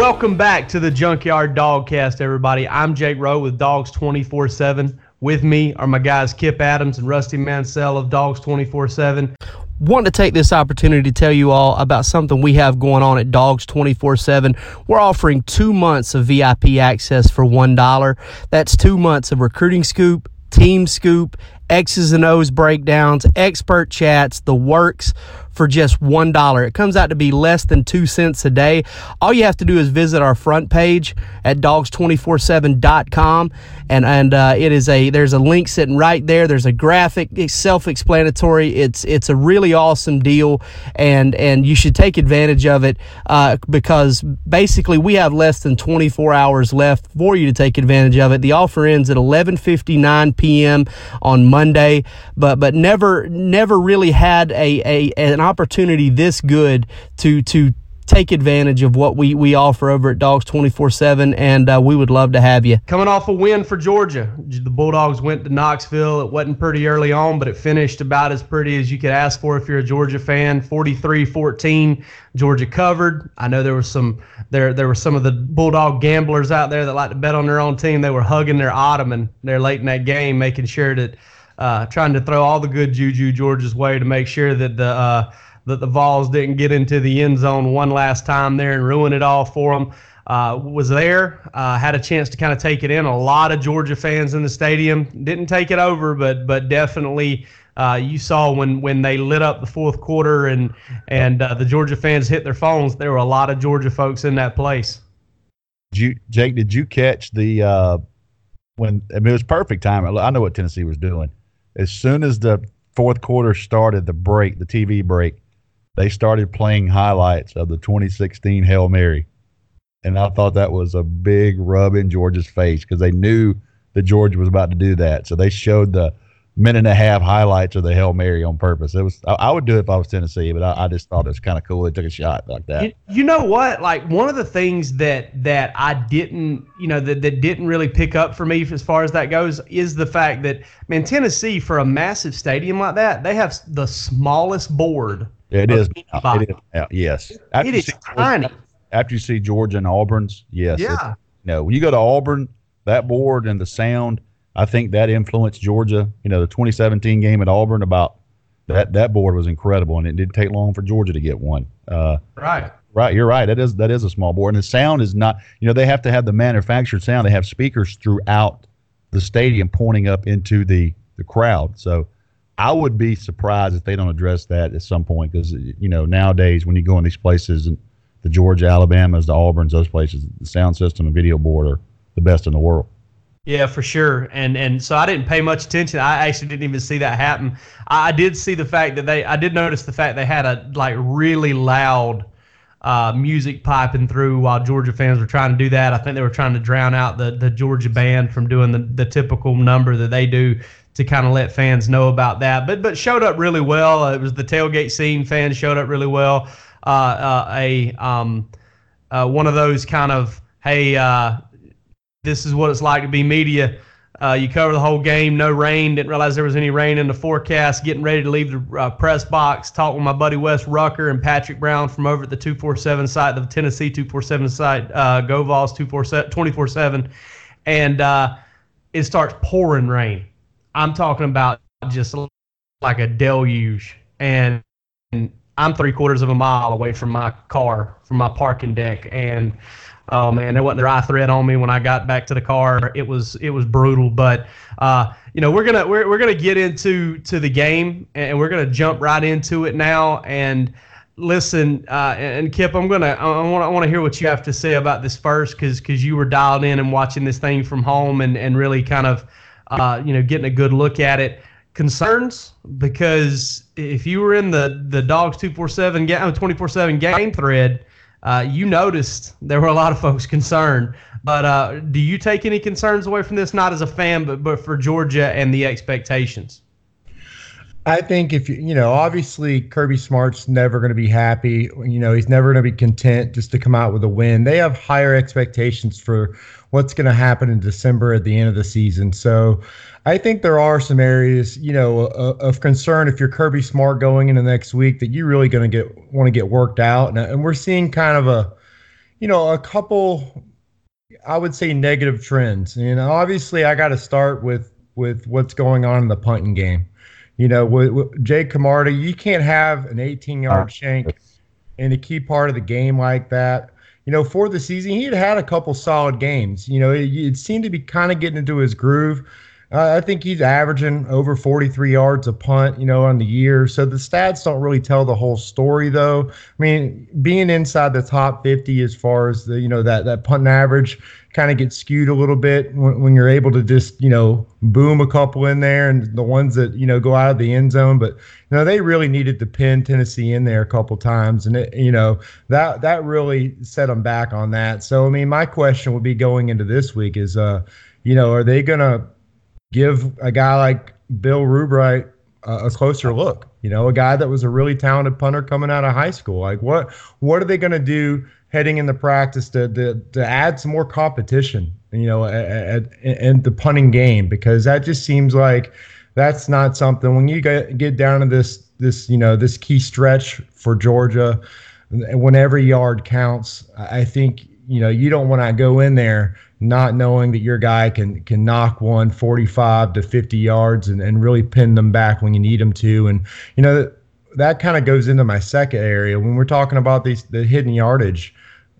Welcome back to the Junkyard Dogcast, everybody. I'm Jake Rowe with Dogs 24 7. With me are my guys Kip Adams and Rusty Mansell of Dogs 24 7. Want to take this opportunity to tell you all about something we have going on at Dogs 24 7. We're offering two months of VIP access for $1. That's two months of recruiting scoop, team scoop, X's and O's breakdowns, expert chats, the works for just $1. It comes out to be less than 2 cents a day. All you have to do is visit our front page at dogs247.com and and uh, it is a there's a link sitting right there. There's a graphic, it's self-explanatory. It's it's a really awesome deal and and you should take advantage of it uh, because basically we have less than 24 hours left for you to take advantage of it. The offer ends at 11:59 p.m. on Monday, but but never never really had a, a an opportunity this good to to take advantage of what we, we offer over at Dogs 24 7, and uh, we would love to have you. Coming off a win for Georgia, the Bulldogs went to Knoxville. It wasn't pretty early on, but it finished about as pretty as you could ask for if you're a Georgia fan 43 14. Georgia covered. I know there was some there there were some of the Bulldog gamblers out there that like to bet on their own team. They were hugging their ottoman there late in that game, making sure that uh, trying to throw all the good juju Georgia's way to make sure that the uh, that the Vols didn't get into the end zone one last time there and ruin it all for them. Uh, was there, uh, had a chance to kind of take it in. A lot of Georgia fans in the stadium didn't take it over, but but definitely uh, you saw when when they lit up the fourth quarter and and uh, the Georgia fans hit their phones. There were a lot of Georgia folks in that place. Did you, Jake, did you catch the when I mean, it was perfect time? I know what Tennessee was doing. As soon as the fourth quarter started, the break, the TV break, they started playing highlights of the 2016 Hail Mary. And I thought that was a big rub in Georgia's face because they knew that Georgia was about to do that. So they showed the minute and a half highlights of the Hail Mary on purpose. It was I, I would do it if I was Tennessee, but I, I just thought it was kind of cool. They took a shot like that. You, you, know what? Like one of the things that that I didn't, you know, that, that didn't really pick up for me as far as that goes is the fact that man, Tennessee for a massive stadium like that, they have the smallest board it is. It is. yes. After it is tiny. After you see Georgia and Auburn's, yes. Yeah. no, when you go to Auburn, that board and the sound, I think that influenced Georgia. You know, the 2017 game at Auburn about that that board was incredible, and it didn't take long for Georgia to get one. Uh, right. Right, you're right. That is that is a small board, and the sound is not. You know, they have to have the manufactured sound. They have speakers throughout the stadium pointing up into the the crowd. So I would be surprised if they don't address that at some point because you know nowadays when you go in these places and the Georgia, Alabamas, the Auburns, those places, the sound system and video board are the best in the world. Yeah, for sure. And and so I didn't pay much attention. I actually didn't even see that happen. I, did see the fact that they. I did notice the fact they had a like really loud uh, music piping through while Georgia fans were trying to do that. I think they were trying to drown out the the Georgia band from doing the the typical number that they do to kind of let fans know about that. But but showed up really well. Uh, it was the tailgate scene. Fans showed up really well. Uh, uh, a um, uh, one of those kind of hey, uh, this is what it's like to be media. Uh, you cover the whole game, no rain. Didn't realize there was any rain in the forecast. Getting ready to leave the press box. Talked with my buddy Wes Rucker and Patrick Brown from over at the 247 site, the Tennessee 247 site, uh, GoVols 24 7. And it starts pouring rain I'm talking about just like a deluge, and, and I'm three quarters of a mile away from my car, from my parking deck, and oh man, there wasn't a dry thread on me when I got back to the car. It was it was brutal, but uh, you know we're gonna we're, we're gonna get into to the game and we're gonna jump right into it now. And listen, uh, and Kip, I'm gonna I want I want to hear what you have to say about this first because because you were dialed in and watching this thing from home and and really kind of uh, you know getting a good look at it concerns because if you were in the the dogs 247 game 24/7 game thread uh, you noticed there were a lot of folks concerned but uh, do you take any concerns away from this? Not as a fan but but for Georgia and the expectations. I think if you you know obviously Kirby Smart's never going to be happy. You know he's never going to be content just to come out with a win. They have higher expectations for what's going to happen in December at the end of the season. So I think there are some areas, you know, uh, of concern if you're Kirby Smart going into next week that you're really going to get want to get worked out, and, and we're seeing kind of a, you know, a couple, I would say negative trends. And obviously, I got to start with with what's going on in the punting game. You know, with, with Jake Camarda, you can't have an 18 yard shank in a key part of the game like that. You know, for the season, he had had a couple solid games. You know, it, it seemed to be kind of getting into his groove. Uh, I think he's averaging over 43 yards a punt, you know, on the year. So the stats don't really tell the whole story, though. I mean, being inside the top 50 as far as the, you know, that that punt average kind of gets skewed a little bit when, when you're able to just, you know, boom a couple in there and the ones that, you know, go out of the end zone. But, you know, they really needed to pin Tennessee in there a couple times. And, it, you know, that that really set them back on that. So, I mean, my question would be going into this week is, uh, you know, are they going to, give a guy like Bill Rubright a, a closer look. You know, a guy that was a really talented punter coming out of high school. Like, what what are they going to do heading into practice to, to to add some more competition? You know, at, at, at the punting game because that just seems like that's not something when you get get down to this this you know this key stretch for Georgia when every yard counts. I think you know you don't want to go in there not knowing that your guy can can knock one 45 to 50 yards and, and really pin them back when you need them to. And you know that, that kind of goes into my second area when we're talking about these the hidden yardage.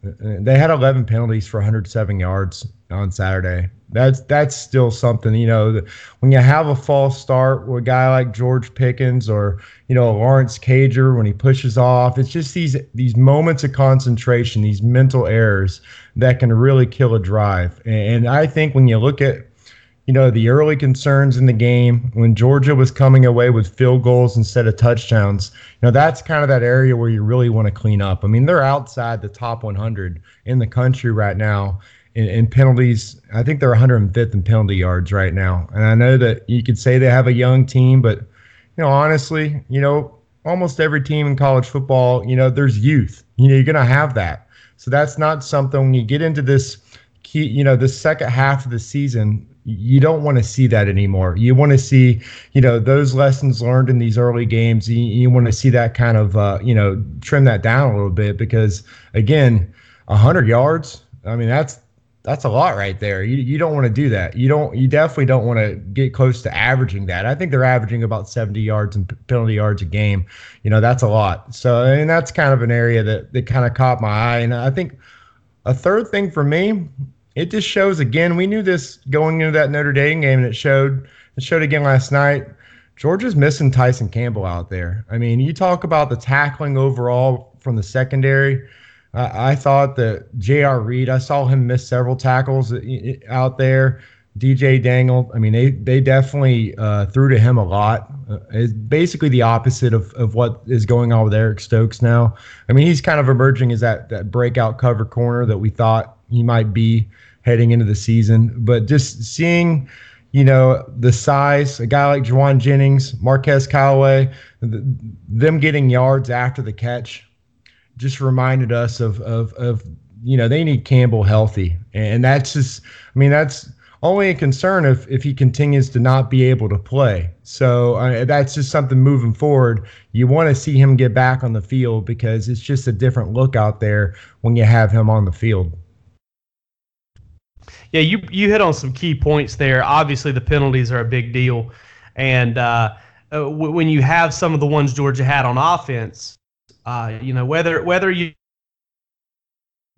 Uh, they had 11 penalties for 107 yards on Saturday. That's that's still something, you know. When you have a false start with a guy like George Pickens or you know Lawrence Cager when he pushes off, it's just these these moments of concentration, these mental errors that can really kill a drive. And I think when you look at you know the early concerns in the game when Georgia was coming away with field goals instead of touchdowns, you know that's kind of that area where you really want to clean up. I mean, they're outside the top 100 in the country right now in, in, penalties. I think they're 105th in penalty yards right now. And I know that you could say they have a young team, but you know, honestly, you know, almost every team in college football, you know, there's youth. You know, you're going to have that. So that's not something when you get into this key, you know, the second half of the season, you don't want to see that anymore. You want to see, you know, those lessons learned in these early games. You, you want to see that kind of, uh, you know, trim that down a little bit because, again, 100 yards. I mean, that's that's a lot right there. You you don't want to do that. You don't. You definitely don't want to get close to averaging that. I think they're averaging about 70 yards and penalty yards a game. You know that's a lot. So and that's kind of an area that that kind of caught my eye. And I think a third thing for me, it just shows again. We knew this going into that Notre Dame game, and it showed. It showed again last night. Georgia's missing Tyson Campbell out there. I mean, you talk about the tackling overall from the secondary I, I thought that J.R. Reed, I saw him miss several tackles out there. DJ Daniel, I mean, they they definitely uh, threw to him a lot. Uh, it's basically the opposite of, of what is going on with Eric Stokes now. I mean, he's kind of emerging as that that breakout cover corner that we thought he might be heading into the season. But just seeing, you know, the size, a guy like Jauan Jennings, Marquez Callaway, them getting yards after the catch just reminded us of of of you know they need Campbell healthy, and that's just I mean that's only a concern if if he continues to not be able to play. So uh, that's just something moving forward. You want to see him get back on the field because it's just a different look out there when you have him on the field. Yeah, you you hit on some key points there. Obviously, the penalties are a big deal, and uh, uh, when you have some of the ones Georgia had on offense, uh, you know, whether whether you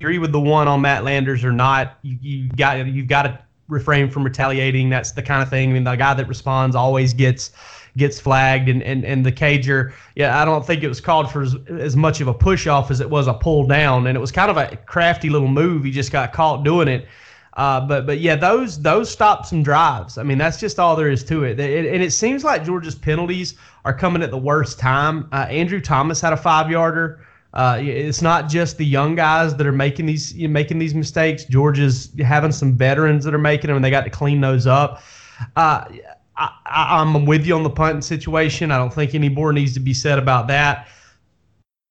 agree with the one on Matt Landers or not, you, you got you've got to refrain from retaliating. That's the kind of thing. I mean, the guy that responds always gets gets flagged, and and and the cager. Yeah, I don't think it was called for as, as much of a push off as it was a pull down, and it was kind of a crafty little move. He just got caught doing it. Uh, but but yeah, those those stop some drives. I mean, that's just all there is to it. it and it seems like Georgia's penalties are coming at the worst time. Uh, Andrew Thomas had a five yarder. Uh, it's not just the young guys that are making these you know, making these mistakes. Georgia's having some veterans that are making them, and they got to clean those up. Uh, I, am with you on the punting situation. I don't think any more needs to be said about that.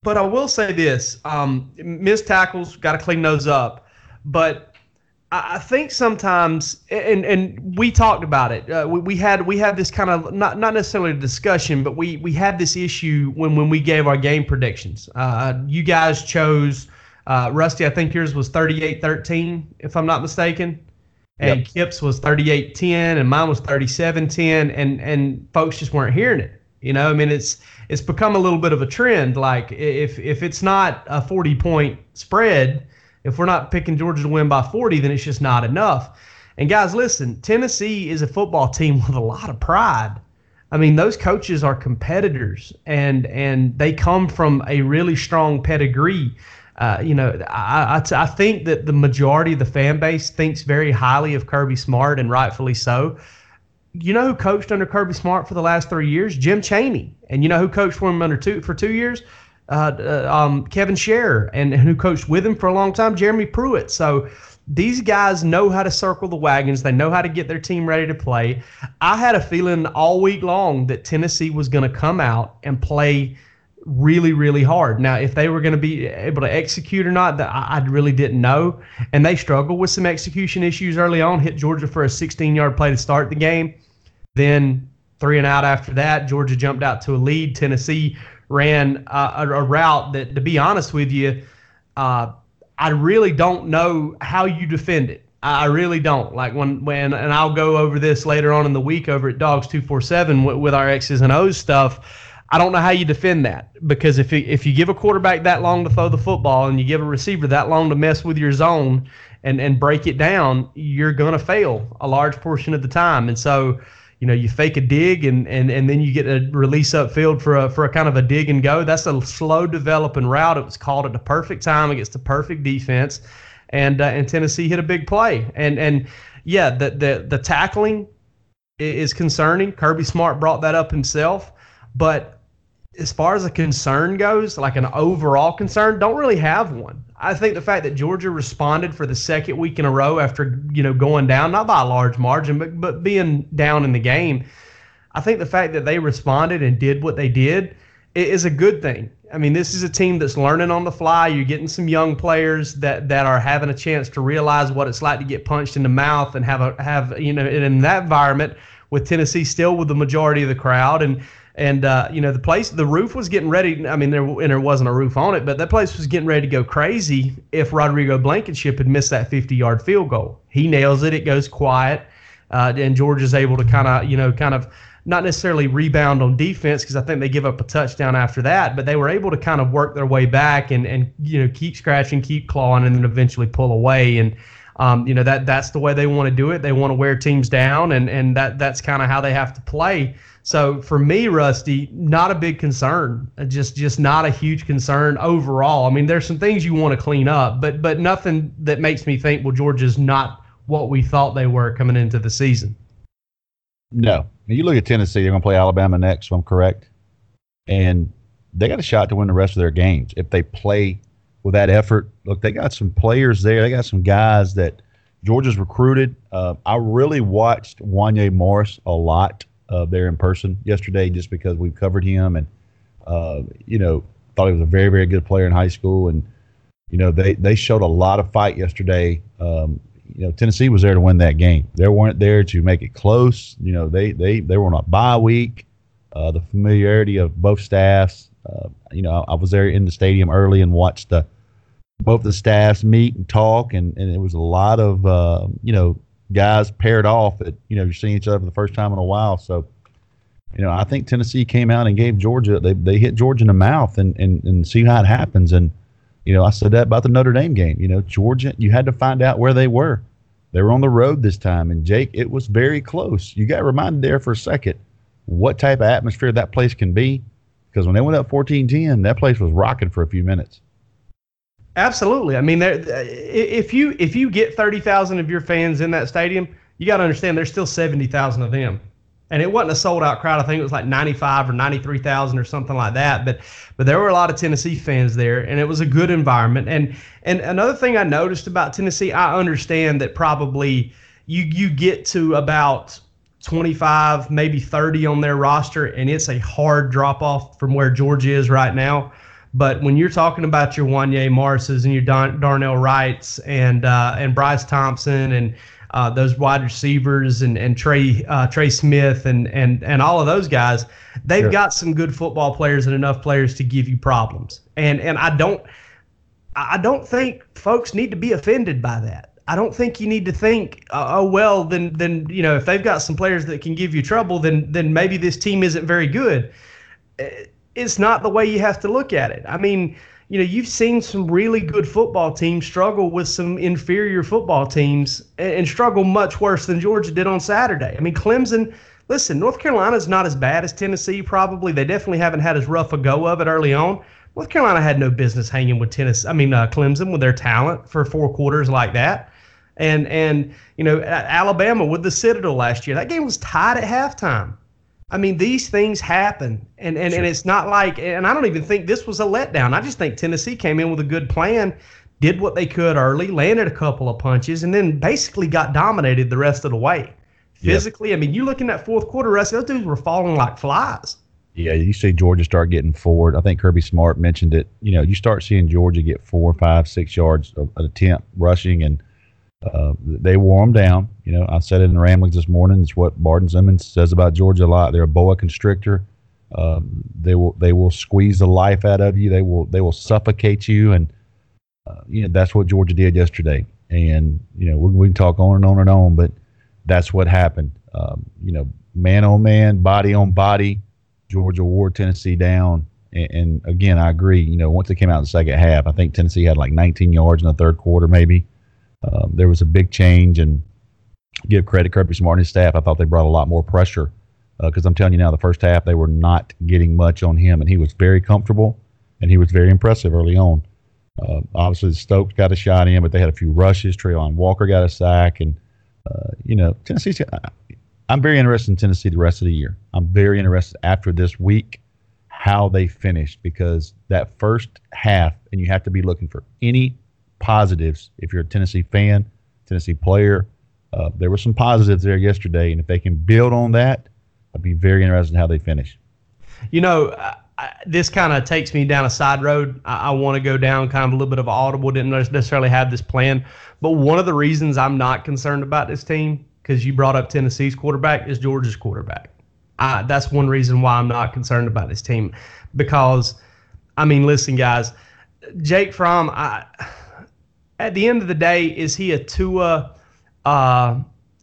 But I will say this: um, missed tackles, got to clean those up. But I think sometimes, and and we talked about it. Uh, we, we had we had this kind of not not necessarily a discussion, but we we had this issue when when we gave our game predictions. Uh, you guys chose uh, Rusty. I think yours was 38-13, if I'm not mistaken, and yep. Kip's was 38-10, and mine was 37-10, and and folks just weren't hearing it. You know, I mean, it's it's become a little bit of a trend. Like if if it's not a 40 point spread if we're not picking Georgia to win by 40, then it's just not enough. And guys, listen, Tennessee is a football team with a lot of pride. I mean, those coaches are competitors, and and they come from a really strong pedigree. Uh, you know, I, I, I think that the majority of the fan base thinks very highly of Kirby Smart, and rightfully so. You know who coached under Kirby Smart for the last three years? Jim Chaney. And you know who coached for him under two for two years? Uh, uh, um, Kevin Sherrer, and, and who coached with him for a long time, Jeremy Pruitt. So these guys know how to circle the wagons. They know how to get their team ready to play. I had a feeling all week long that Tennessee was going to come out and play really, really hard. Now, if they were going to be able to execute or not, that I, I really didn't know. And they struggled with some execution issues early on. Hit Georgia for a 16-yard play to start the game. Then three and out after that. Georgia jumped out to a lead. Tennessee ran uh, a, a, route that, to be honest with you, uh, I really don't know how you defend it. I really don't. Like when when and I'll go over this later on in the week over at Dogs two four seven with our X's and O's stuff. I don't know how you defend that because if you, if you give a quarterback that long to throw the football and you give a receiver that long to mess with your zone and and break it down, you're gonna fail a large portion of the time. And so you know you fake a dig and and and then you get a release upfield for a for a kind of a dig and go. That's a slow developing route. It was called at the perfect time against the perfect defense, and uh, and Tennessee hit a big play. And and yeah, the the the tackling is concerning. Kirby Smart brought that up himself, but as far as a concern goes, like an overall concern, don't really have one. I think the fact that Georgia responded for the second week in a row after you know going down, not by a large margin, but but being down in the game, I think the fact that they responded and did what they did is a good thing. I mean, this is a team that's learning on the fly. You're getting some young players that that are having a chance to realize what it's like to get punched in the mouth and have a have you know in that environment with Tennessee still with the majority of the crowd and and uh, you know the place, the roof was getting ready. I mean, there and there wasn't a roof on it, but that place was getting ready to go crazy if Rodrigo Blankenship had missed that 50-yard field goal. He nails it. It goes quiet, uh, and is able to kind of you know kind of not necessarily rebound on defense because I think they give up a touchdown after that, but they were able to kind of work their way back and and you know keep scratching, keep clawing, and then eventually pull away and. Um, you know that that's the way they want to do it. They want to wear teams down, and and that that's kind of how they have to play. So for me, Rusty, not a big concern. Just just not a huge concern overall. I mean, there's some things you want to clean up, but but nothing that makes me think, well, Georgia's not what we thought they were coming into the season. No. You look at Tennessee, they're going to play Alabama next, if I'm correct. And they got a shot to win the rest of their games if they play with that effort. Look, they got some players there. They got some guys that Georgia's recruited. Uh, I really watched Wanya Morris a lot uh, there in person yesterday just because we've covered him and uh, you know thought he was a very very good player in high school and you know they they showed a lot of fight yesterday. Um, you know Tennessee was there to win that game. They weren't there to make it close. You know they they they were on a bye week. Uh, the familiarity of both staffs. Uh, you know I, was there in the stadium early and watched the both the staffs meet and talk, and, and it was a lot of uh, you know guys paired off that you know you're seeing each other for the first time in a while. So, you know, I think Tennessee came out and gave Georgia they they hit Georgia in the mouth and and and see how it happens. And You know, I said that about the Notre Dame game. You know, Georgia, you had to find out where they were. They were on the road this time, and Jake, it was very close. You got reminded there for a second what type of atmosphere that place can be. Because when they went up 14 10, that place was rocking for a few minutes. Absolutely. I mean, uh, if you if you get 30,000 of your fans in that stadium, you got to understand there's still 70,000 of them and it wasn't a sold out crowd. I think it was like 95 or 93,000 or something like that. But but there were a lot of Tennessee fans there, and it was a good environment. And and another thing I noticed about Tennessee, I understand that probably you you get to about 25, maybe 30 on their roster, and it's a hard drop off from where Georgia is right now. But when you're talking about your Wanya Morrises and your Don, Darnell Wrights and uh, and Bryce Thompson and uh, those wide receivers and and Trey uh, Trey Smith and and and all of those guys, they've sure. got some good football players and enough players to give you problems. And and I don't I don't think folks need to be offended by that. I don't think you need to think, uh, oh well, then then you know if they've got some players that can give you trouble, then then maybe this team isn't very good. It's not the way you have to look at it. I mean, you know, you've seen some really good football teams struggle with some inferior football teams and, and struggle much worse than Georgia did on Saturday. I mean, Clemson, listen, North Carolina's not as bad as Tennessee, probably. They definitely haven't had as rough a go of it early on. North Carolina had no business hanging with Tennessee. I mean, uh, Clemson with their talent for four quarters like that, and and you know Alabama with the Citadel last year. That game was tied at halftime. I mean, these things happen, and and, sure. and it's not like, and I don't even think this was a letdown. I just think Tennessee came in with a good plan, did what they could early, landed a couple of punches, and then basically got dominated the rest of the way. Physically, yep. I mean, you look in that fourth quarter, Russ, those dudes were falling like flies. Yeah, you see Georgia start getting forward. I think Kirby Smart mentioned it. You know, you start seeing Georgia get four, five, six yards of an attempt rushing, and uh, they wore them down. You know, I said it in the ramblings this morning. It's what Barton Simmons says about Georgia a lot. They're a boa constrictor. Um, they will they will squeeze the life out of you. They will they will suffocate you, and uh, you know that's what Georgia did yesterday. And you know we, we, can talk on and on and on, but that's what happened. Um, you know, man on man, body on body, Georgia wore Tennessee down. And, and again, I agree. You know, once they came out in the second half, I think Tennessee had like 19 yards in the third quarter, maybe. Um, there was a big change, and give credit Kirby Smart and his staff. I thought they brought a lot more pressure because uh, I'm telling you now, the first half they were not getting much on him, and he was very comfortable and he was very impressive early on. Uh, obviously, Stokes got a shot in, but they had a few rushes. Travon Walker got a sack, and uh, you know Tennessee's. I'm very interested in Tennessee the rest of the year. I'm very interested after this week how they finished because that first half, and you have to be looking for any positives if you're a Tennessee fan, Tennessee player. Uh, there were some positives there yesterday, and if they can build on that, I'd be very interested in how they finish. You know, I, this kind of takes me down a side road. I, I want to go down kind of a little bit of audible. Didn't necessarily have this plan, but one of the reasons I'm not concerned about this team, because you brought up Tennessee's quarterback, is Georgia's quarterback. That's one reason why I'm not concerned about this team, because, I mean, listen, guys, Jake Fromm, I at the end of the day, is he a Tua, uh,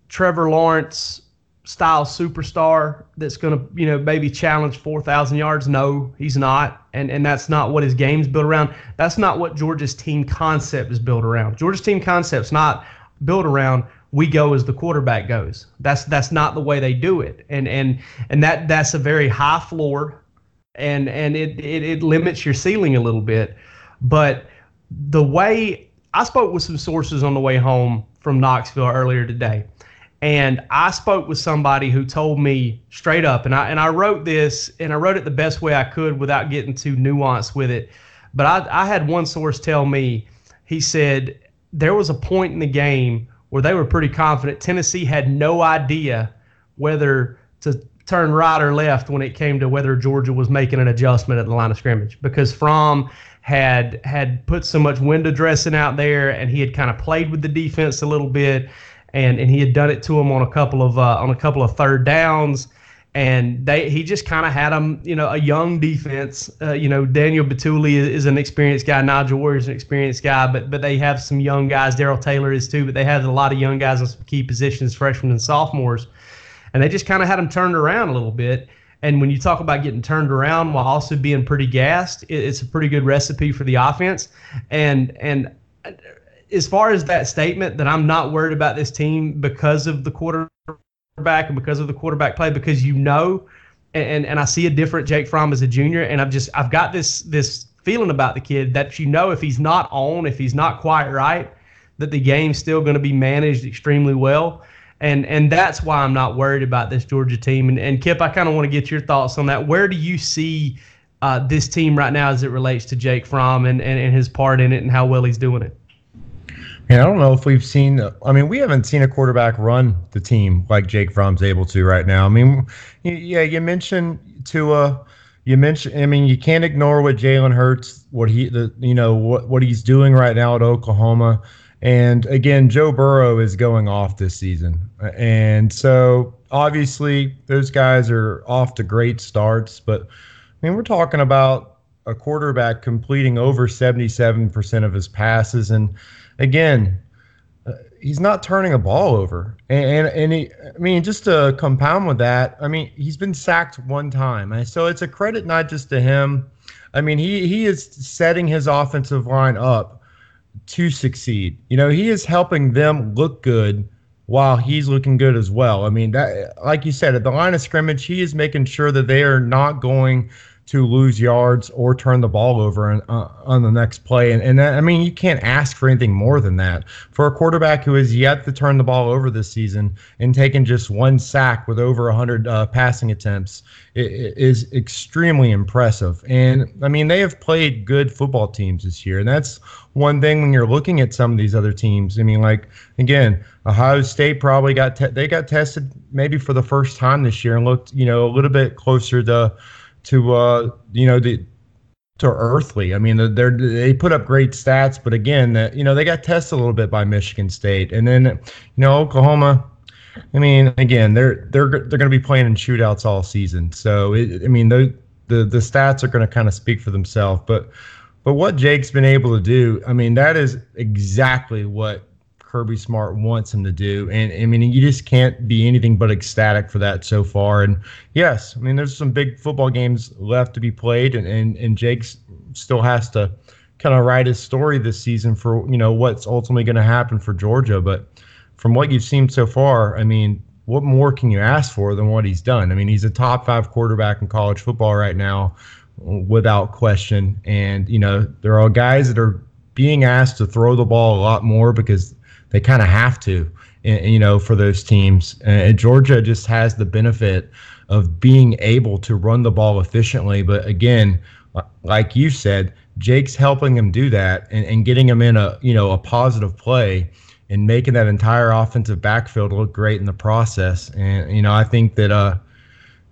Trevor Lawrence style superstar that's going to, you know, maybe challenge 4,000 yards? No, he's not. And, and that's not what his game's built around. That's not what Georgia's team concept is built around. Georgia's team concept's not built around we go as the quarterback goes. That's that's not the way they do it. And and and that that's a very high floor and and it, it, it limits your ceiling a little bit. But the way I spoke with some sources on the way home from Knoxville earlier today. And I spoke with somebody who told me straight up, and I and I wrote this, and I wrote it the best way I could without getting too nuanced with it. But I, I had one source tell me, he said there was a point in the game where they were pretty confident Tennessee had no idea whether to turn right or left when it came to whether Georgia was making an adjustment at the line of scrimmage because Fromm had had put so much window dressing out there, and he had kind of played with the defense a little bit, and and he had done it to him on a couple of uh, on a couple of third downs, and they he just kind of had them, you know, a young defense. Uh, you know, Daniel Bituli is, is, an experienced guy, Nigel Warrior is an experienced guy, but but they have some young guys. Darrell Taylor is too, but they have a lot of young guys in some key positions, freshmen and sophomores, and they just kind of had them turned around a little bit And when you talk about getting turned around while also being pretty gassed, it's a pretty good recipe for the offense. And and as far as that statement that I'm not worried about this team because of the quarterback and because of the quarterback play, because you know, and and I see a different Jake Fromm as a junior, and I've just I've got this this feeling about the kid that you know if he's not on, if he's not quite right, that the game's still going to be managed extremely well. And and that's why I'm not worried about this Georgia team. And, and Kip, I kind of want to get your thoughts on that. Where do you see uh, this team right now as it relates to Jake Fromm and, and, and his part in it and how well he's doing it? And I don't know if we've seen. I mean, we haven't seen a quarterback run the team like Jake Fromm's able to right now. I mean, yeah, you mentioned Tua. You mentioned. I mean, you can't ignore what Jalen Hurts, what he, the, you know, what what he's doing right now at Oklahoma. And again, Joe Burrow is going off this season. And so obviously those guys are off to great starts. But I mean, we're talking about a quarterback completing over 77% of his passes. And again, uh, he's not turning a ball over. And, and, and he, I mean, just to compound with that, I mean, he's been sacked one time. So it's a credit not just to him. I mean, he, he is setting his offensive line up to succeed. You know, he is helping them look good while he's looking good as well. I mean, that like you said, at the line of scrimmage, he is making sure that they are not going to lose yards or turn the ball over uh, on the next play. And, and that, I mean, you can't ask for anything more than that. For a quarterback who has yet to turn the ball over this season and taken just one sack with over 100 uh, passing attempts it, it is extremely impressive. And I mean, they have played good football teams this year. And that's one thing when you're looking at some of these other teams. I mean, like, again, Ohio State probably got, te- they got tested maybe for the first time this year and looked, you know, a little bit closer to, to uh, you know the to earthly. I mean, they they put up great stats, but again, you know, they got tested a little bit by Michigan State, and then you know Oklahoma. I mean, again, they're they're they're going to be playing in shootouts all season. So it, I mean, the the the stats are going to kind of speak for themselves. But but what Jake's been able to do, I mean, that is exactly what Kirby Smart wants him to do. And I mean, you just can't be anything but ecstatic for that so far. And yes, I mean, there's some big football games left to be played, and and, and Jake still has to kind of write his story this season for you know what's ultimately going to happen for Georgia. But from what you've seen so far, I mean, what more can you ask for than what he's done? I mean, he's a top five quarterback in college football right now, without question. And you know, there are guys that are being asked to throw the ball a lot more because they kind of have to, you know, for those teams. And Georgia just has the benefit of being able to run the ball efficiently. But again, like you said, Jake's helping them do that and, and getting them in a you know a positive play and making that entire offensive backfield look great in the process. And you know, I think that uh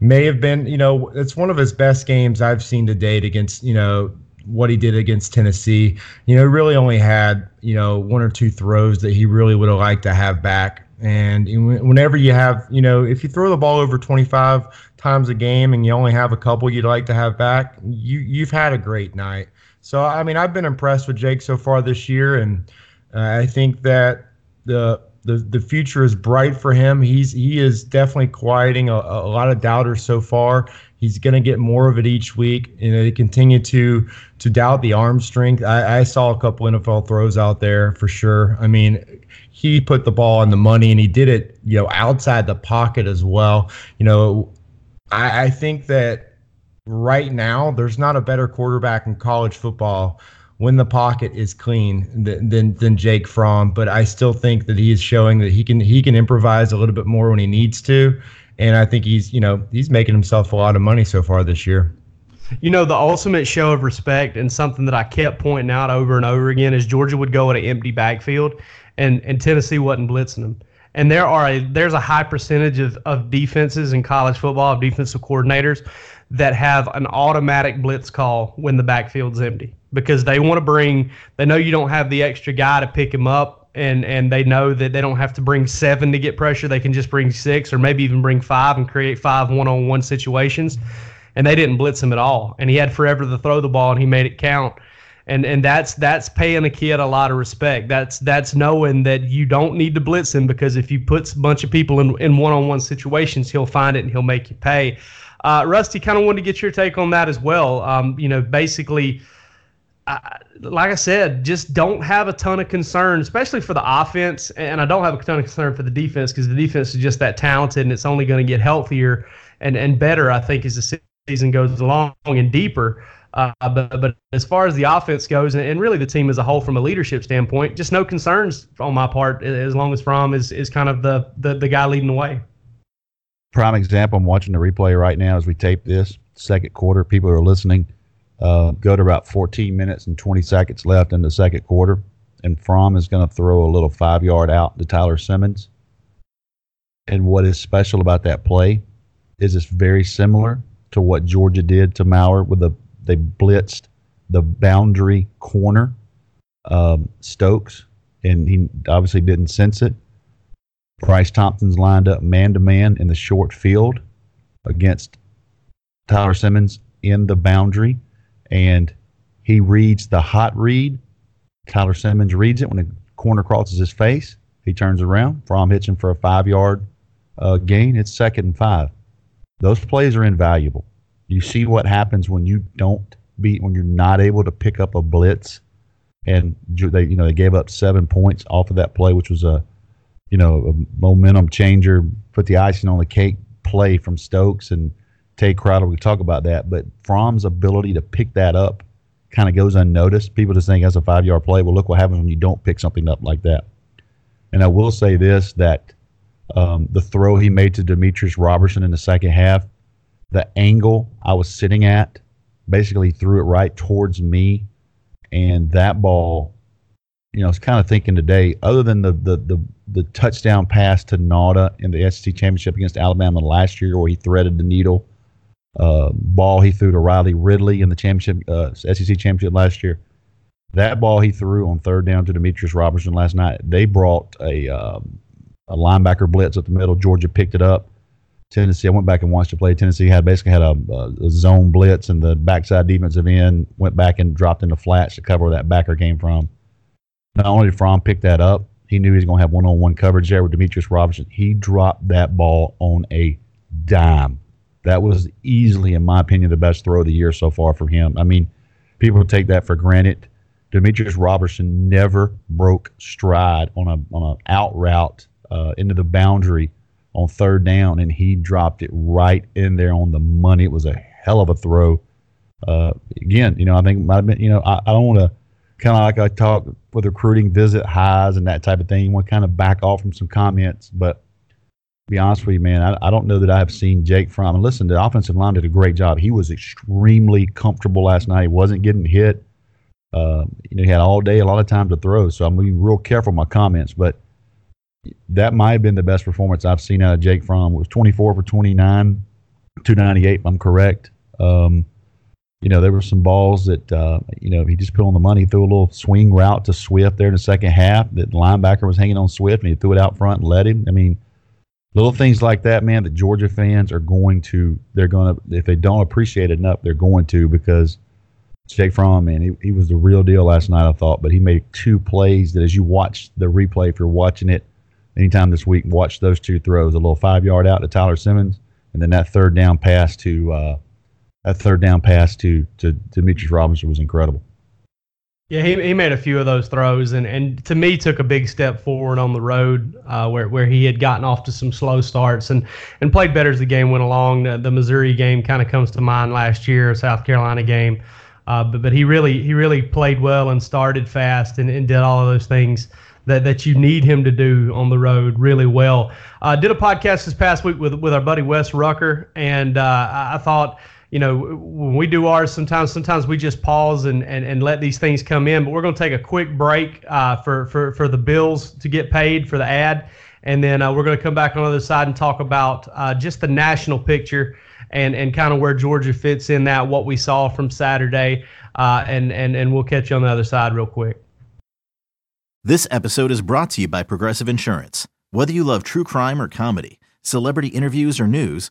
may have been, you know, it's one of his best games I've seen to date against, you know, what he did against Tennessee. You know, really only had you know one or two throws that he really would have liked to have back. And whenever you have, you know, if you throw the ball over 25 times a game and you only have a couple you'd like to have back, you you've had a great night. So I mean, I've been impressed with Jake so far this year, and uh, I think that the the the future is bright for him. He's he is definitely quieting a, a lot of doubters so far. He's going to get more of it each week. You know, they continue to to doubt the arm strength. I, I saw a couple NFL throws out there for sure. I mean, he put the ball on the money and he did it, you know, outside the pocket as well. You know, I, I think that right now there's not a better quarterback in college football when the pocket is clean than, than Jake Fromm. But I still think that he is showing that he can he can improvise a little bit more when he needs to and I think he's you know he's making himself a lot of money so far this year. You know, the ultimate show of respect and something that I kept pointing out over and over again is Georgia would go at an empty backfield, and and Tennessee wasn't blitzing them. And there are a there's a high percentage of, of defenses in college football of defensive coordinators that have an automatic blitz call when the backfield's empty because they want to bring they know you don't have the extra guy to pick him up and and they know that they don't have to bring seven to get pressure. They can just bring six or maybe even bring five and create five one-on-one situations. And they didn't blitz him at all. And he had forever to throw the ball, and he made it count. And and that's that's paying a kid a lot of respect. That's that's knowing that you don't need to blitz him because if you put a bunch of people in in one-on-one situations, he'll find it and he'll make you pay. uh, Rusty, kind of wanted to get your take on that as well. Um, you know, basically, I, like I said, just don't have a ton of concern, especially for the offense. And I don't have a ton of concern for the defense because the defense is just that talented and it's only going to get healthier and, and better, I think, as the season goes along and deeper. Uh, but, but as far as the offense goes, and, and, really the team as a whole from a leadership standpoint, just no concerns on my part as long as Fromm is, is kind of the, the, the guy leading the way. Prime example, I'm watching the replay right now as we tape this, second quarter. People are listening uh, go to about 14 minutes and 20 seconds left in the second quarter, and Fromm is going to throw a little five yard out to Tyler Simmons. And what is special about that play is it's very similar to what Georgia did to Maurer with the they blitzed the boundary corner um, Stokes, and he obviously didn't sense it. Bryce Thompson's lined up man to man in the short field against Tyler Simmons in the boundary and he reads the hot read. Tyler Simmons reads it when the corner crosses his face. He turns around. Fromm hits him for a five yard uh, gain. It's second and five. Those plays are invaluable. You see what happens when you don't beat, when you're not able to pick up a blitz. And they, you know, they gave up seven points off of that play, which was a, you know, a momentum changer, put the icing on the cake play from Stokes and Tae Crowder, we talk about that, but Fromm's ability to pick that up kind of goes unnoticed. People just think that's a five yard play. Well, look what happens when you don't pick something up like that. And I will say this that um, the throw he made to Demetrius Robertson in the second half, the angle I was sitting at, basically threw it right towards me. And that ball, you know, I was kind of thinking today, other than the, the, the, the touchdown pass to Nauta in the SEC championship against Alabama last year, where he threaded the needle uh, ball he threw to Riley Ridley in the championship uh, SEC championship last year. That ball he threw on third down to Demetrius Robertson last night. They brought a um, a linebacker blitz up the middle. Georgia picked it up. Tennessee. I went back and watched the play. Tennessee had basically had a, a, zone blitz, and the backside defensive end went back and dropped into flats to cover where that backer came from. Not only did Fromm pick that up, he knew he was going to have one-on-one coverage there with Demetrius Robertson. He dropped that ball on a dime. That was easily, in my opinion, the best throw of the year so far for him. I mean, people take that for granted. Demetrius Robertson never broke stride on a on an out route uh, into the boundary on third down, and he dropped it right in there on the money. It was a hell of a throw. Uh, again, you know, I think might have been, you know, I, I don't want to kind of like I talk with recruiting, visit highs and that type of thing. You want to kind of back off from some comments, but be honest with you, man, I, I don't know that I have seen Jake Fromm. And listen, the offensive line did a great job. He was extremely comfortable last night. He wasn't getting hit. Uh, you know, he had all day, a lot of time to throw. So I'm being real careful with my comments. But that might have been the best performance I've seen out of Jake Fromm. It was 24 for 29, 298, if I'm correct. Um, you know, there were some balls that, uh, you know, he just put on the money, threw a little swing route to Swift there in the second half. That linebacker was hanging on Swift, and he threw it out front and let him. I mean, little things like that, man, that Georgia fans are going to, they're going to, if they don't appreciate it enough, they're going to because Jake Fromm, man, he, he was the real deal last night, I thought. But he made two plays that as you watch the replay, if you're watching it anytime this week, watch those two throws a little five yard out to Tyler Simmons, and then that third down pass to, uh, that third down pass to, to, to Demetrius Robinson was incredible. Yeah, he, he made a few of those throws, and, and to me took a big step forward on the road uh, where where he had gotten off to some slow starts and, and played better as the game went along. The, the Missouri game kind of comes to mind last year, South Carolina game, uh, but but he really he really played well and started fast and, and did all of those things that, that you need him to do on the road really well. Uh, did a podcast this past week with with our buddy Wes Rucker, and uh, I thought you know, when we do ours, sometimes sometimes we just pause and, and, and let these things come in. But we're going to take a quick break uh, for, for, for the bills to get paid for the ad. And then uh, we're going to come back on the other side and talk about uh, just the national picture and, and kind of where Georgia fits in that, what we saw from Saturday. Uh, and, and, and we'll catch you on the other side real quick. This episode is brought to you by Progressive Insurance. Whether you love true crime or comedy, celebrity interviews or news,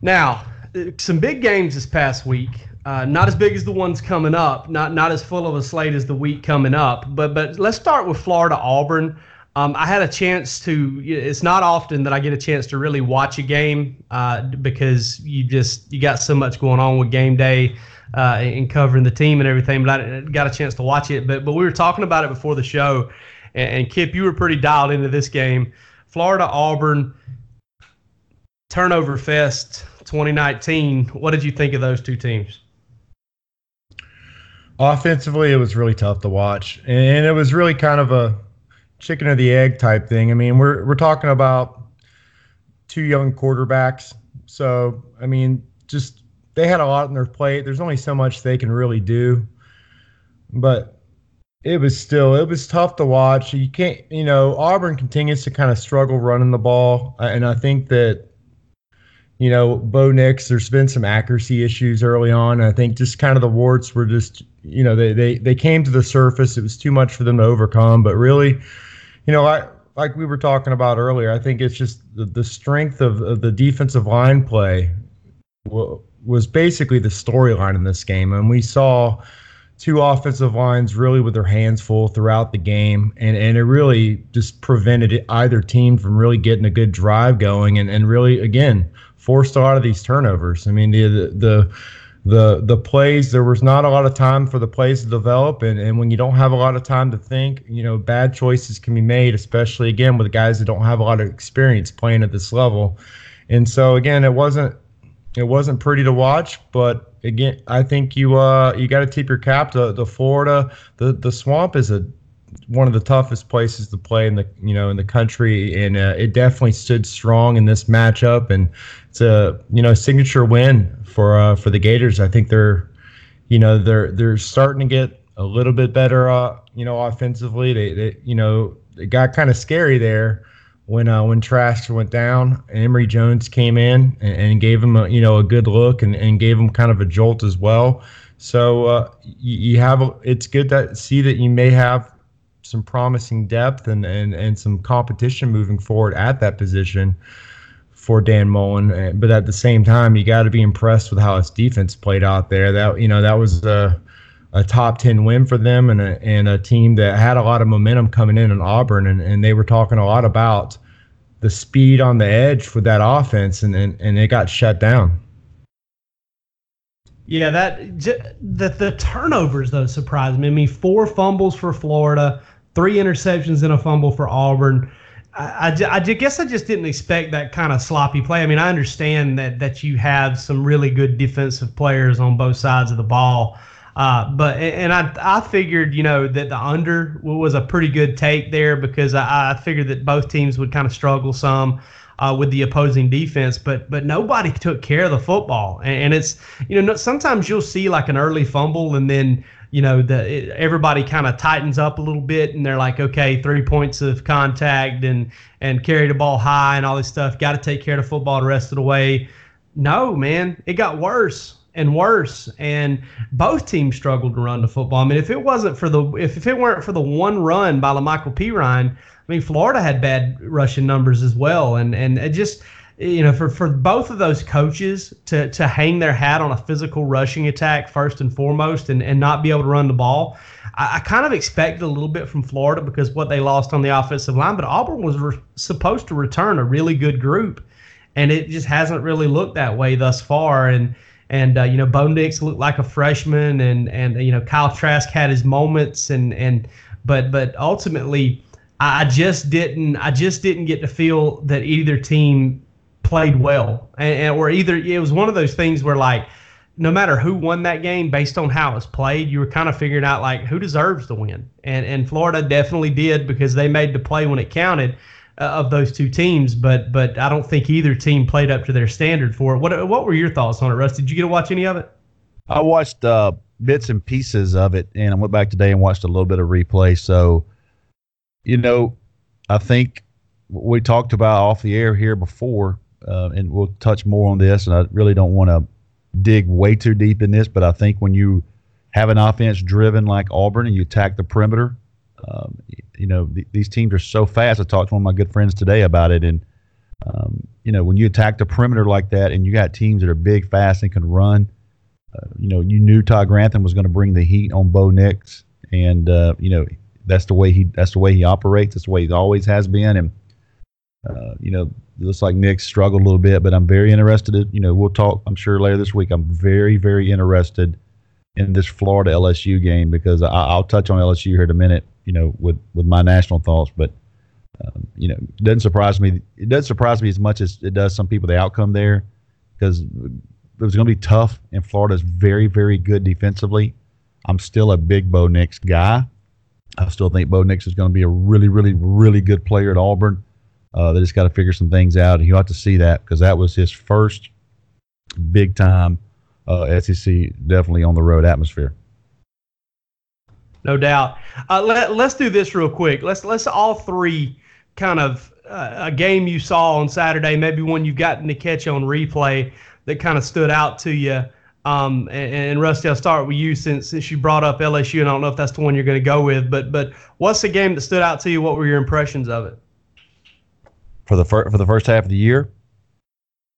Now, some big games this past week. Uh, not as big as the ones coming up, not not as full of a slate as the week coming up. But but let's start with Florida Auburn. Um, I had a chance to. It's not often that I get a chance to really watch a game uh, because you just you got so much going on with game day uh, and covering the team and everything. But I got a chance to watch it. But but we were talking about it before the show, and, and Kip, you were pretty dialed into this game. Florida Auburn turnover fest 2019. What did you think of those two teams? Offensively, it was really tough to watch, and it was really kind of a chicken or the egg type thing. I mean, we're we're talking about two young quarterbacks. So, I mean, just they had a lot on their plate. There's only so much they can really do. But it was still it was tough to watch. You can't, you know, Auburn continues to kind of struggle running the ball, and I think that you know, Bo Nix, there's been some accuracy issues early on. I think just kind of the warts were just, you know, they they they came to the surface. It was too much for them to overcome. But really, you know, I like we were talking about earlier, I think it's just the, the strength of, of the defensive line play was basically the storyline in this game. And we saw two offensive lines really with their hands full throughout the game. And, and it really just prevented either team from really getting a good drive going and, and really, again, forced a lot of these turnovers. I mean, the, the, the the plays there was not a lot of time for the plays to develop. And, and when you don't have a lot of time to think you know bad choices can be made especially again with guys that don't have a lot of experience playing at this level. And so again it wasn't it wasn't pretty to watch. But again i think you uh you got to tip your cap. To the florida the the swamp is a one of the toughest places to play in the you know in the country, and uh, it definitely stood strong in this matchup. And it's a you know signature win for uh, for the Gators. I think they're you know they're they're starting to get a little bit better uh, you know offensively. They, they you know it got kind of scary there when uh, when Trask went down. Emory Jones came in and, and gave him a you know a good look and, and gave him kind of a jolt as well. So uh, you, you have a, it's good to see that you may have some promising depth and, and, and some competition moving forward at that position for Dan Mullen. But at the same time, you got to be impressed with how his defense played out there. That you know that was a, a top ten win for them and a, and a team that had a lot of momentum coming in in Auburn, and, and they were talking a lot about the speed on the edge with that offense, and and, and it got shut down. Yeah, that the the turnovers though surprised me. I mean, four fumbles for Florida, three interceptions and a fumble for Auburn. I, I, I, guess I just didn't expect that kind of sloppy play. I mean, I understand that that you have some really good defensive players on both sides of the ball, uh, but and I I figured you know that the under was a pretty good take there because I, I figured that both teams would kind of struggle some. Uh, with the opposing defense, but but nobody took care of the football, and, and it's you know sometimes you'll see like an early fumble, and then you know the it, everybody kind of tightens up a little bit and they're like okay three points of contact and and carry the ball high and all this stuff. Got to take care of the football the rest of the way. No man it got worse and worse. And both teams struggled to run the football. I mean if it wasn't for the if, if it weren't for the one run by Lamical Perine i mean florida had bad rushing numbers as well. And and it just you know, for, for both of those coaches to, to hang their hat on a physical rushing attack first and foremost and, and not be able to run the ball, I, I kind of expected a little bit from Florida because what they lost on the offensive line, but Auburn was re- supposed to return a really good group, and it just hasn't really looked that way thus far. And and uh, you know, Bo Nix looked like a freshman, and and you know, Kyle Trask had his moments, and and but but ultimately. I just didn't. I just didn't get to feel that either team played well, and, and or either it was one of those things where like no matter who won that game based on how it's played, you were kind of figuring out like who deserves to win. And and Florida definitely did because they made the play when it counted uh, of those two teams. But but I don't think either team played up to their standard for it. What what were your thoughts on it, Russ? Did you get to watch any of it? I watched uh, bits and pieces of it, and I went back today and watched a little bit of replay. So, you know, I think we talked about off the air here before uh, and we'll touch more on this. And I really don't want to dig way too deep in this, but I think when you have an offense driven like Auburn and you attack the perimeter, um, you know th- these teams are so fast. I talked to one of my good friends today about it, and um, you know when you attack the perimeter like that, and you got teams that are big, fast, and can run. Uh, you know, you knew Todd Grantham was going to bring the heat on Bo Nix, and uh, you know that's the way he that's the way he operates. That's the way he always has been, and uh, you know, it looks like Nix struggled a little bit, but I'm very interested. In, you know, we'll talk. I'm sure later this week. I'm very, very interested in this Florida LSU game because I, will touch on LSU here in a minute. You know, with with my national thoughts, but um, you know, it doesn't surprise me. It doesn't surprise me as much as it does some people. The outcome there because it was going to be tough, and Florida's very, very good defensively. I'm still a big Bo Nix guy. I still think Bo Nix is going to be a really, really, really good player at Auburn. Uh, they just got to figure some things out. You ought to see that because that was his first big time uh, SEC, definitely on the road atmosphere. No doubt. Uh, let, let's do this real quick. Let's let's all three kind of uh, a game you saw on Saturday, maybe one you've gotten to catch on replay that kind of stood out to you. Um, and, and, Rusty, I'll start with you since since you brought up LSU, and I don't know if that's the one you're going to go with, but but what's the game that stood out to you? What were your impressions of it? For the fir- for the first half of the year?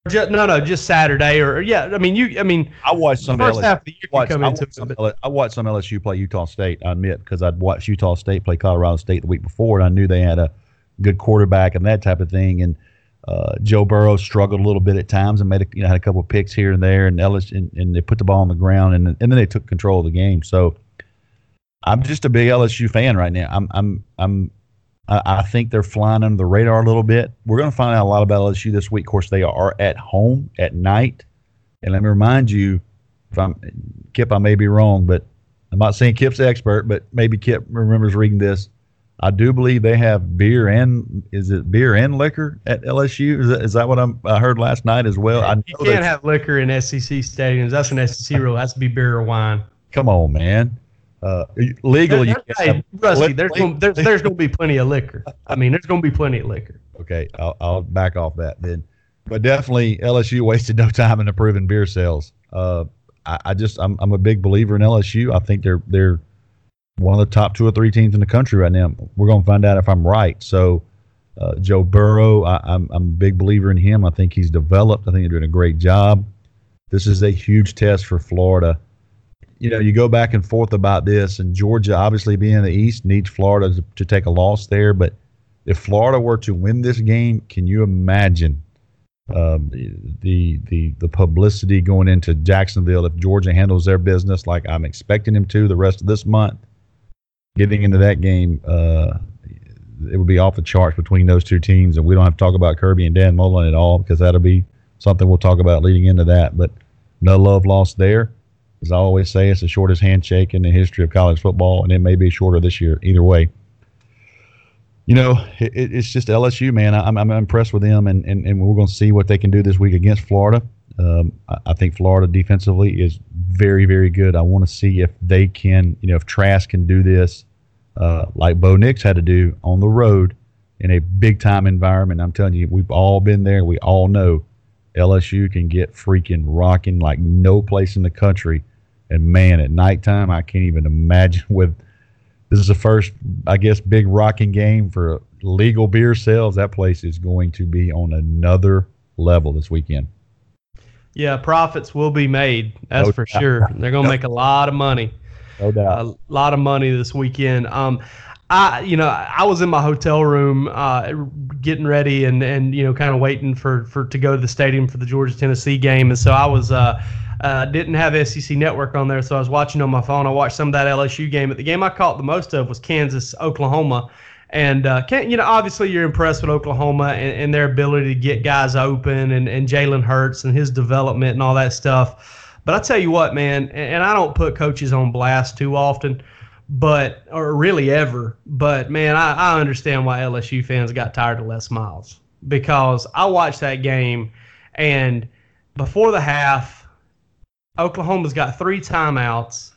Just, no, no, just Saturday or yeah. I mean, you. I mean, I watched some first LSU, half of the year. Watched, come I, into watched some, I watched some LSU play Utah State. I admit because I'd watched Utah State play Colorado State the week before, and I knew they had a good quarterback and that type of thing. And uh, Joe Burrow struggled a little bit at times and made a, you know had a couple of picks here and there, and LSU and, and they put the ball on the ground, and and then they took control of the game. So I'm just a big LSU fan right now. I'm I'm I'm I, I think they're flying under the radar a little bit. We're going to find out a lot about LSU this week. Of course, they are at home at night. And let me remind you, if I'm Kip, I may be wrong, but I'm not saying Kip's expert, but maybe Kip remembers reading this. I do believe they have beer and is it beer and liquor at LSU? Is that, is that what I'm, I heard last night as well? I you can't have liquor in SEC stadiums. That's an SEC rule. It has to be beer or wine. Come on, man. Uh, legally, hey, Rusty, there's gonna, there's, there's going to be plenty of liquor. I mean, there's going to be plenty of liquor. Okay, I'll, I'll back off that then. But definitely, LSU wasted no time in improving beer sales. Uh, I, I just I'm I'm a big believer in LSU. I think they're they're one of the top two or three teams in the country right now. We're going to find out if I'm right. So, uh, Joe Burrow, I, I'm I'm a big believer in him. I think he's developed. I think they're doing a great job. This is a huge test for Florida you know, you go back and forth about this, and Georgia, obviously being in the East, needs Florida to, take a loss there. But if Florida were to win this game, can you imagine um, the the the publicity going into Jacksonville if Georgia handles their business like I'm expecting them to the rest of this month? Getting into that game, uh, it would be off the charts between those two teams, and we don't have to talk about Kirby and Dan Mullen at all because that'll be something we'll talk about leading into that. But no love lost there as I always say, it's the shortest handshake in the history of college football, and it may be shorter this year. Either way, you know, it, it's just LSU, man. I'm, I'm impressed with them, and, and, and we're going to see what they can do this week against Florida. Um, I, I, think Florida defensively is very, very good. I want to see if they can, you know, if Trask can do this uh, like Bo Nix had to do on the road in a big time environment. I'm telling you, we've all been there. We all know LSU can get freaking rocking like no place in the country and man, at nighttime, I can't even imagine with this is the first, I guess, big rocking game for legal beer sales. That place is going to be on another level this weekend. Yeah, profits will be made. That's no for doubt. sure. They're going to no. make a lot of money. No doubt. A lot of money this weekend. Um, I, you know, I was in my hotel room, uh, getting ready and and you know, kind of waiting for for to go to the stadium for the Georgia Tennessee game, and so I was. Uh, uh, didn't have SEC Network on there, so I was watching on my phone. I watched some of that LSU game, but the game I caught the most of was Kansas Oklahoma. And uh, you know, obviously you're impressed with Oklahoma and, and their ability to get guys open and, and Jalen Hurts and his development and all that stuff. But I tell you what, man, and I don't put coaches on blast too often, but or really ever. But man, I, I understand why LSU fans got tired of Les Miles because I watched that game and before the half, Oklahoma's got three timeouts,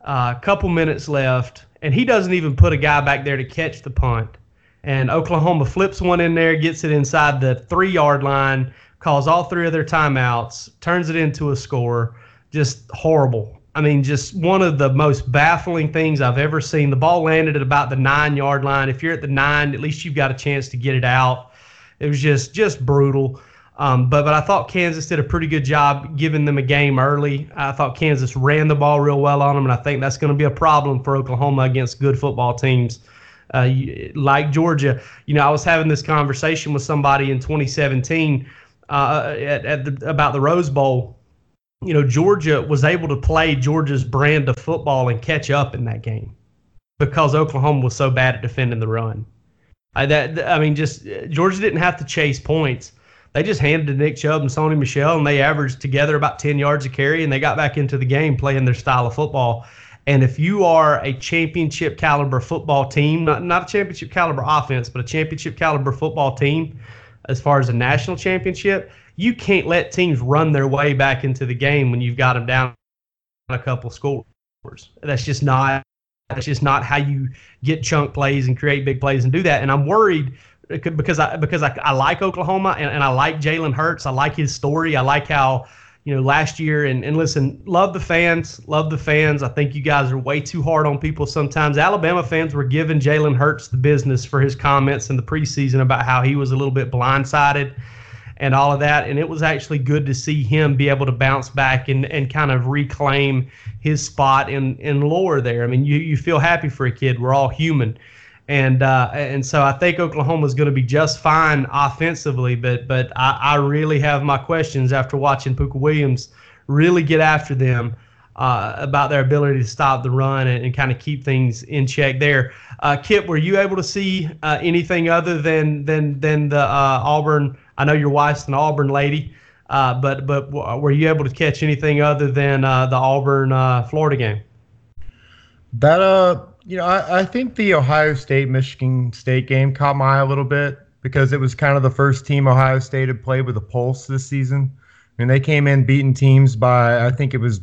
a uh, couple minutes left, and he doesn't even put a guy back there to catch the punt. And Oklahoma flips one in there, gets it inside the three yard line. calls all three of their timeouts, turns it into a score. Just horrible. I mean, just one of the most baffling things I've ever seen. The ball landed at about the nine yard line. If you're at the nine, at least you've got a chance to get it out. It was just just brutal. Um, but but I thought Kansas did a pretty good job giving them a game early. I thought Kansas ran the ball real well on them, and I think that's going to be a problem for Oklahoma against good football teams uh, like Georgia. You know, I was having this conversation with somebody in 2017 uh, at, at the, about the Rose Bowl. You know, Georgia was able to play Georgia's brand of football and catch up in that game because Oklahoma was so bad at defending the run. I, that I mean, just Georgia didn't have to chase points they just handed to Nick Chubb and Sony Michel, and they averaged together about 10 yards a carry, and they got back into the game playing their style of football. And if you are a championship caliber football team, not, not a championship caliber offense, but a championship caliber football team, as far as a national championship, you can't let teams run their way back into the game when you've got them down a couple scores. That's just not that's just not how you get chunk plays and create big plays and do that. And I'm worried because I because I, I like Oklahoma and, and I like Jalen Hurts. I like his story. I like how you know last year and, and listen, love the fans, love the fans. I think you guys are way too hard on people sometimes. Alabama fans were giving Jalen Hurts the business for his comments in the preseason about how he was a little bit blindsided and all of that. And it was actually good to see him be able to bounce back and, and kind of reclaim his spot in, in lore there. I mean, you, you feel happy for a kid. We're all human and uh, and so I think Oklahoma is going to be just fine offensively, but but I, I really have my questions after watching Pooka Williams really get after them uh, about their ability to stop the run and, and kind of keep things in check there. Uh, Kip, were you able to see uh, anything other than than than the uh, Auburn? I know your wife's an Auburn lady, uh, but but were you able to catch anything other than the Auburn Florida game? That uh you know, I, I think the Ohio State Michigan State game caught my eye a little bit because it was kind of the first team Ohio State had played with a pulse this season. I mean, they came in beating teams by I think it was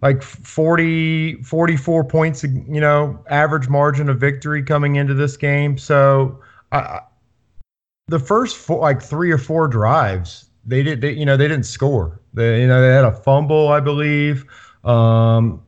like 40 44 points, you know, average margin of victory coming into this game. So, I, the first four, like three or four drives, they did, they, you know, they didn't score. They, you know, they had a fumble, I believe. Um,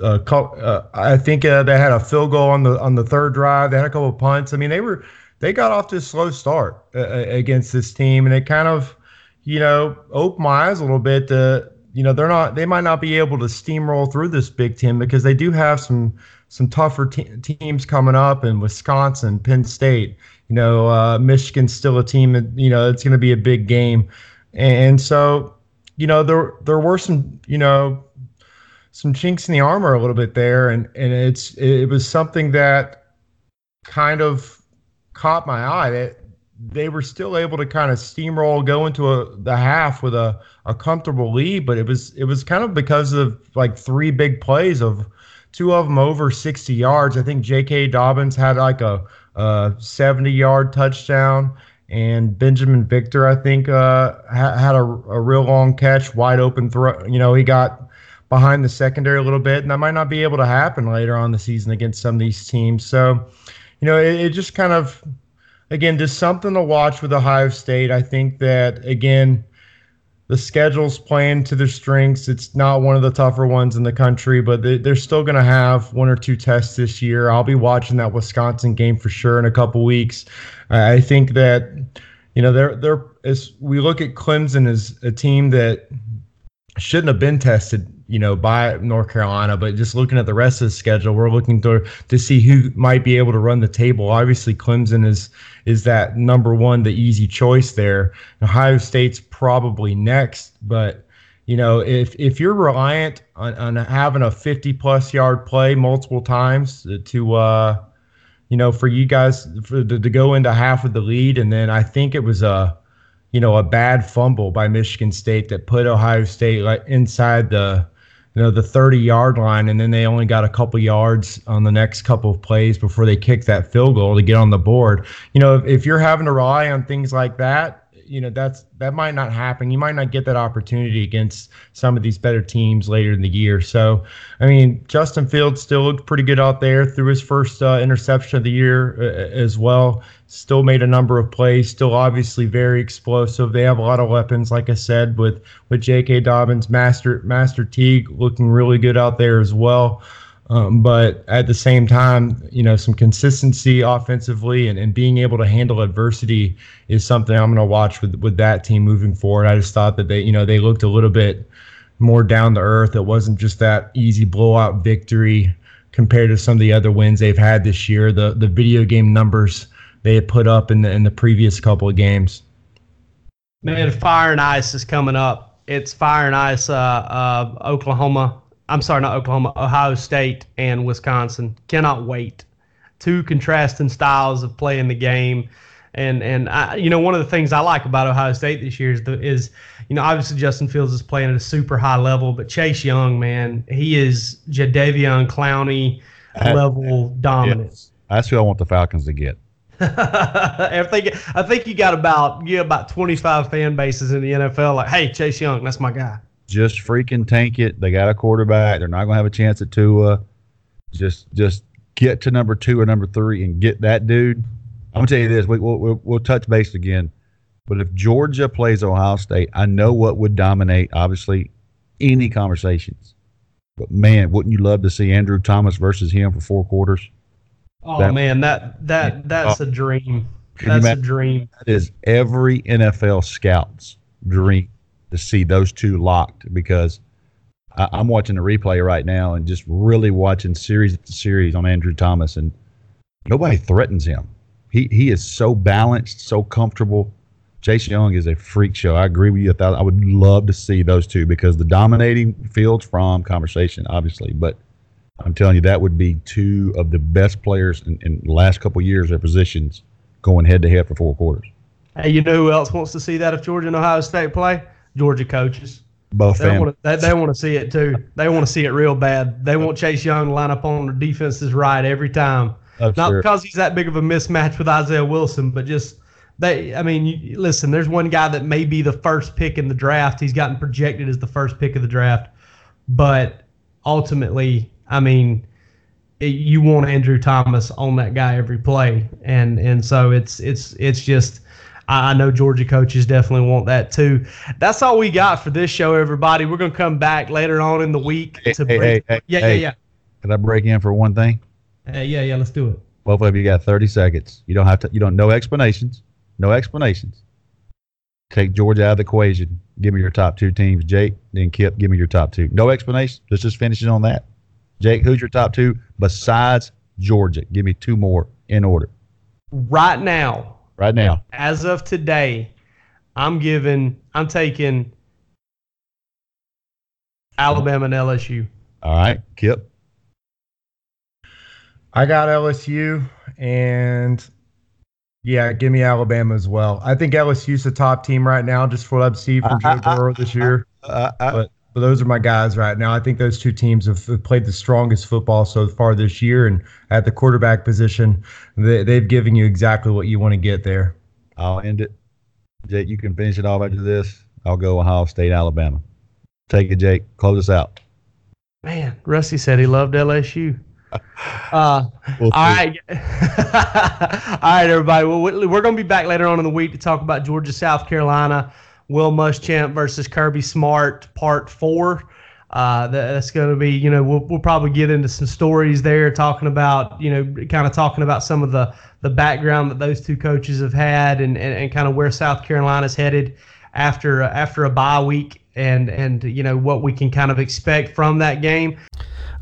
uh, uh, I think uh, they had a field goal on the on the third drive. They had a couple of punts. I mean, they were they got off to a slow start uh, uh, against this team, and it kind of you know opened my eyes a little bit. To, you know, they're not they might not be able to steamroll through this Big Ten because they do have some some tougher te- teams coming up, in Wisconsin, Penn State. You know, uh, Michigan's still a team you know it's going to be a big game, and so you know there there were some you know some chinks in the armor a little bit there, and and it's it was something that kind of caught my eye that they were still able to kind of steamroll go into a, the half with a, a comfortable lead, but it was it was kind of because of like three big plays of two of them over 60 yards. I think J.K. Dobbins had like a, a 70 yard touchdown, and Binjimen Victor I think uh, ha- had a, a real long catch, wide open throw. You know, he got behind the secondary a little bit, and that might not be able to happen later on the season against some of these teams. So, you know, it, it just kind of, again, just something to watch with Ohio State. I think that again, the schedule's playing to their strengths. It's not one of the tougher ones in the country, but they, are still going to have one or two tests this year. I'll be watching that Wisconsin game for sure in a couple weeks. I think that you know they're they're as we look at Clemson as a team that shouldn't have been tested you know, by North Carolina. But just looking at the rest of the schedule, we're looking to to see who might be able to run the table. Obviously, Clemson is is that number one, the easy choice there. Ohio State's probably next, but you know, if if you're reliant on, on having a 50 plus yard play multiple times to uh, you know, for you guys for, to, to go into half of the lead, and then I think it was a you know, a bad fumble by Michigan State that put Ohio State like inside the you know the 30 yard line and then they only got a couple yards on the next couple of plays before they kicked that field goal to get on the board. You know if, if you're having to rely on things like that you know that's that might not happen. You might not get that opportunity against some of these better teams later in the year. So, I mean, Justin Fields still looked pretty good out there through his first uh, interception of the year uh, as well. Still made a number of plays. Still obviously very explosive. They have a lot of weapons, like I said, with with J.K. Dobbins, Master Master Teague looking really good out there as well. Um, but at the same time, you know, some consistency offensively and, and being able to handle adversity is something I'm going to watch with with that team moving forward. I just thought that they, you know, they looked a little bit more down to earth. It wasn't just that easy blowout victory compared to some of the other wins they've had this year. The the video game numbers they had put up in the in the previous couple of games. Man, fire and ice is coming up. It's fire and ice. Uh, uh, Oklahoma I'm sorry, not Oklahoma, Ohio State and Wisconsin. Cannot wait. Two contrasting styles of playing the game. And and I, you know one of the things I like about Ohio State this year is the, is you know obviously Justin Fields is playing at a super high level, but Chase Young, man, he is Jadeveon Clowney level dominance. That's who I want the Falcons to get. I think I think you got about you about 25 fan bases in the NFL. Like, hey, Chase Young, that's my guy just freaking tank it. They got a quarterback. They're not going to have a chance at Tua. Just just get to number two or number three and get that dude. I'm gonna tell you this. We, will we'll, we'll touch base again. But if Georgia plays Ohio State, I know what would dominate. Obviously, any conversations. But man, wouldn't you love to see Andrew Thomas versus him for four quarters? Oh that, man, that that that's a dream. That's a dream. That is every NFL scout's dream to see those two locked because I, am watching the replay right now and just really watching series after series on Andrew Thomas, and nobody threatens him. He he is so balanced, so comfortable. Chase Young is a freak show. I agree with you. I would love to see those two because the dominating Fields from conversation, obviously, but I'm telling you that would be two of the best players in, in the last couple years at positions going head to head for four quarters. Hey, you know who else wants to see that if Georgia and Ohio State play? Georgia coaches. Both they want, to, they, they want to see it too. They want to see it real bad. They want Chase Young to line up on the defense's right every time. Oh, Not sure. because he's that big of a mismatch with Isaiah Wilson, but just they. I mean, you, listen. There's one guy that may be the first pick in the draft. He's gotten projected as the first pick of the draft, but ultimately, I mean, it, you want Andrew Thomas on that guy every play, and and so it's it's it's just I know Georgia coaches definitely want that too. That's all we got for this show, everybody. We're gonna come back later on in the week hey, to hey, break. Hey, yeah, yeah, yeah. Can I break in for one thing? Uh, yeah, yeah. Let's do it. Both of you got 30 seconds. You don't have to. You don't. No explanations. No explanations. Take Georgia out of the equation. Give me your top two teams. Jake, then Kip. Give me your top two. No explanation. Let's just finish it on that. Jake, who's your top two besides Georgia? Give me two more in order. Right now, right now. As of today, I'm giving, I'm taking Alabama and LSU. All right, Kip. I got LSU and yeah, give me Alabama as well. I think LSU's the top team right now, just for what I've seen from Joe Burrow this year. Uh, uh, but, but those are my guys right now. I think those two teams have, have played the strongest football so far this year, and at the quarterback position, they, they've given you exactly what you want to get there. I'll end it. Jake, you can finish it off after this. I'll go Ohio State, Alabama. Take it, Jake. Close us out. Man, Rusty said he loved LSU. Uh, we'll all right, all right, everybody. Well, we're going to be back later on in the week to talk about Georgia, South Carolina, Will Muschamp versus Kirby Smart, Part Four. Uh, that's going to be, you know, we'll, we'll probably get into some stories there, talking about, you know, kind of talking about some of the the background that those two coaches have had, and, and, and kind of where South Carolina's headed after after a bye week, and and you know what we can kind of expect from that game.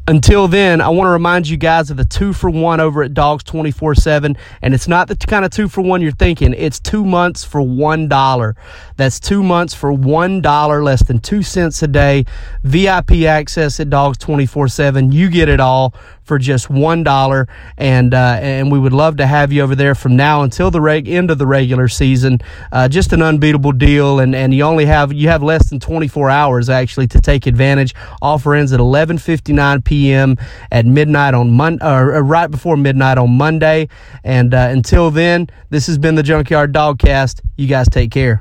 Until then, I want to remind you guys of the two for one over at Dawgs 24 7. And it's not the kind of two for one you're thinking. It's two months for $1. That's two months for $1, less than two cents a day. VIP access at Dawgs 24 7. You get it all for just one dollar, and uh, and we would love to have you over there from now until the reg- end of the regular season. Uh, just an unbeatable deal, and, and you only have you have less than 24 hours actually to take advantage. Offer ends at 11:59 p.m. at midnight on Monday, or uh, right before midnight on Monday, and uh, until then, this has been the Junkyard Dogcast. You guys take care.